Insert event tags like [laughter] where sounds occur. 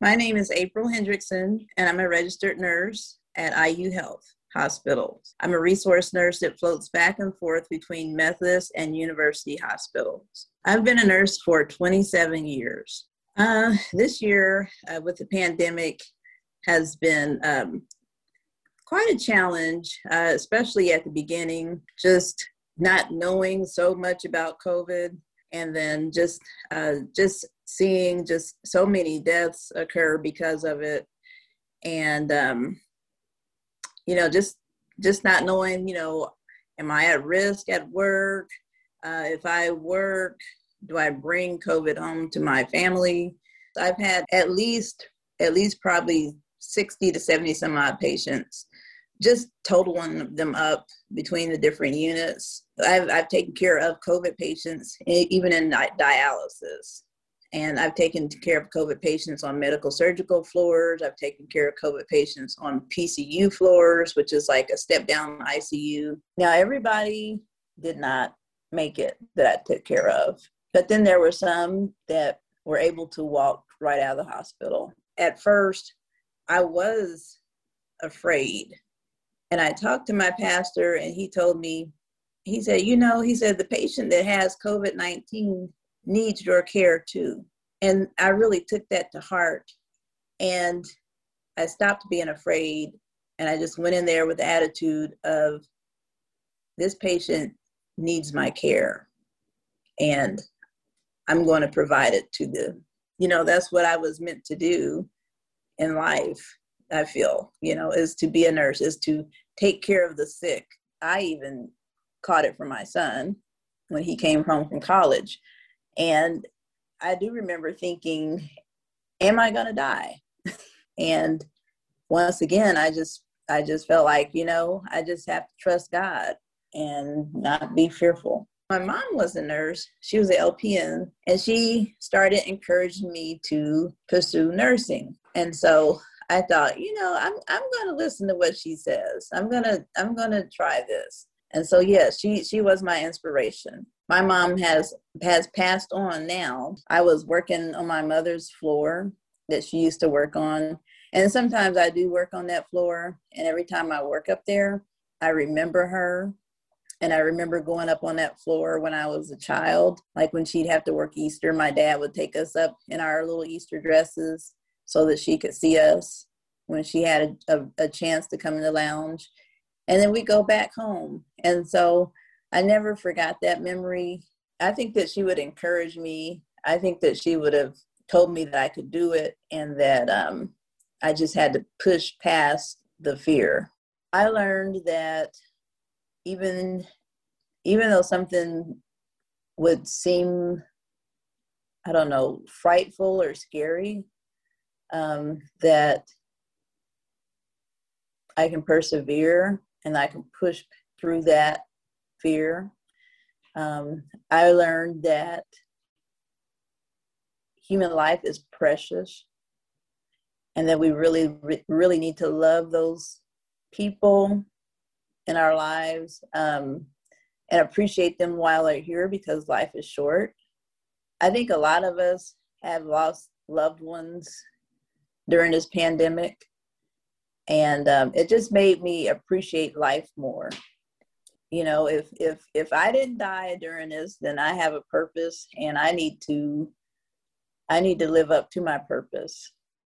My name is April Hendrickson, and I'm a registered nurse at IU Health Hospital. I'm a resource nurse that floats back and forth between Methodist and university hospitals. I've been a nurse for 27 years. Uh, this year, uh, with the pandemic, has been um, quite a challenge, uh, especially at the beginning, just not knowing so much about COVID and then just uh, just seeing just so many deaths occur because of it. And um, you know just just not knowing you know am i at risk at work? Uh, if i work do i bring covid home to my family? I've had at least at least probably 60 to 70 some odd patients just totaling them up between the different units i've, I've taken care of covid patients even in dialysis and I've taken care of COVID patients on medical surgical floors. I've taken care of COVID patients on PCU floors, which is like a step down ICU. Now, everybody did not make it that I took care of, but then there were some that were able to walk right out of the hospital. At first, I was afraid. And I talked to my pastor, and he told me, he said, You know, he said, the patient that has COVID 19 needs your care too. And I really took that to heart. And I stopped being afraid and I just went in there with the attitude of this patient needs my care and I'm going to provide it to them. You know, that's what I was meant to do in life, I feel, you know, is to be a nurse, is to take care of the sick. I even caught it from my son when he came home from college. And I do remember thinking, am I going to die? [laughs] and once again, I just, I just felt like, you know, I just have to trust God and not be fearful. My mom was a nurse. She was an LPN, and she started encouraging me to pursue nursing. And so I thought, you know, I'm I'm going to listen to what she says. I'm gonna I'm gonna try this. And so, yes, yeah, she she was my inspiration my mom has has passed on now. I was working on my mother's floor that she used to work on. And sometimes I do work on that floor. And every time I work up there, I remember her. And I remember going up on that floor when I was a child. Like when she'd have to work Easter, my dad would take us up in our little Easter dresses so that she could see us when she had a, a, a chance to come in the lounge. And then we go back home. And so I never forgot that memory. I think that she would encourage me. I think that she would have told me that I could do it and that um, I just had to push past the fear. I learned that even even though something would seem I don't know frightful or scary, um, that I can persevere and I can push through that fear. Um, I learned that human life is precious and that we really, really need to love those people in our lives um, and appreciate them while they're here because life is short. I think a lot of us have lost loved ones during this pandemic, and um, it just made me appreciate life more. You know if if if i didn't die during this then i have a purpose and i need to i need to live up to my purpose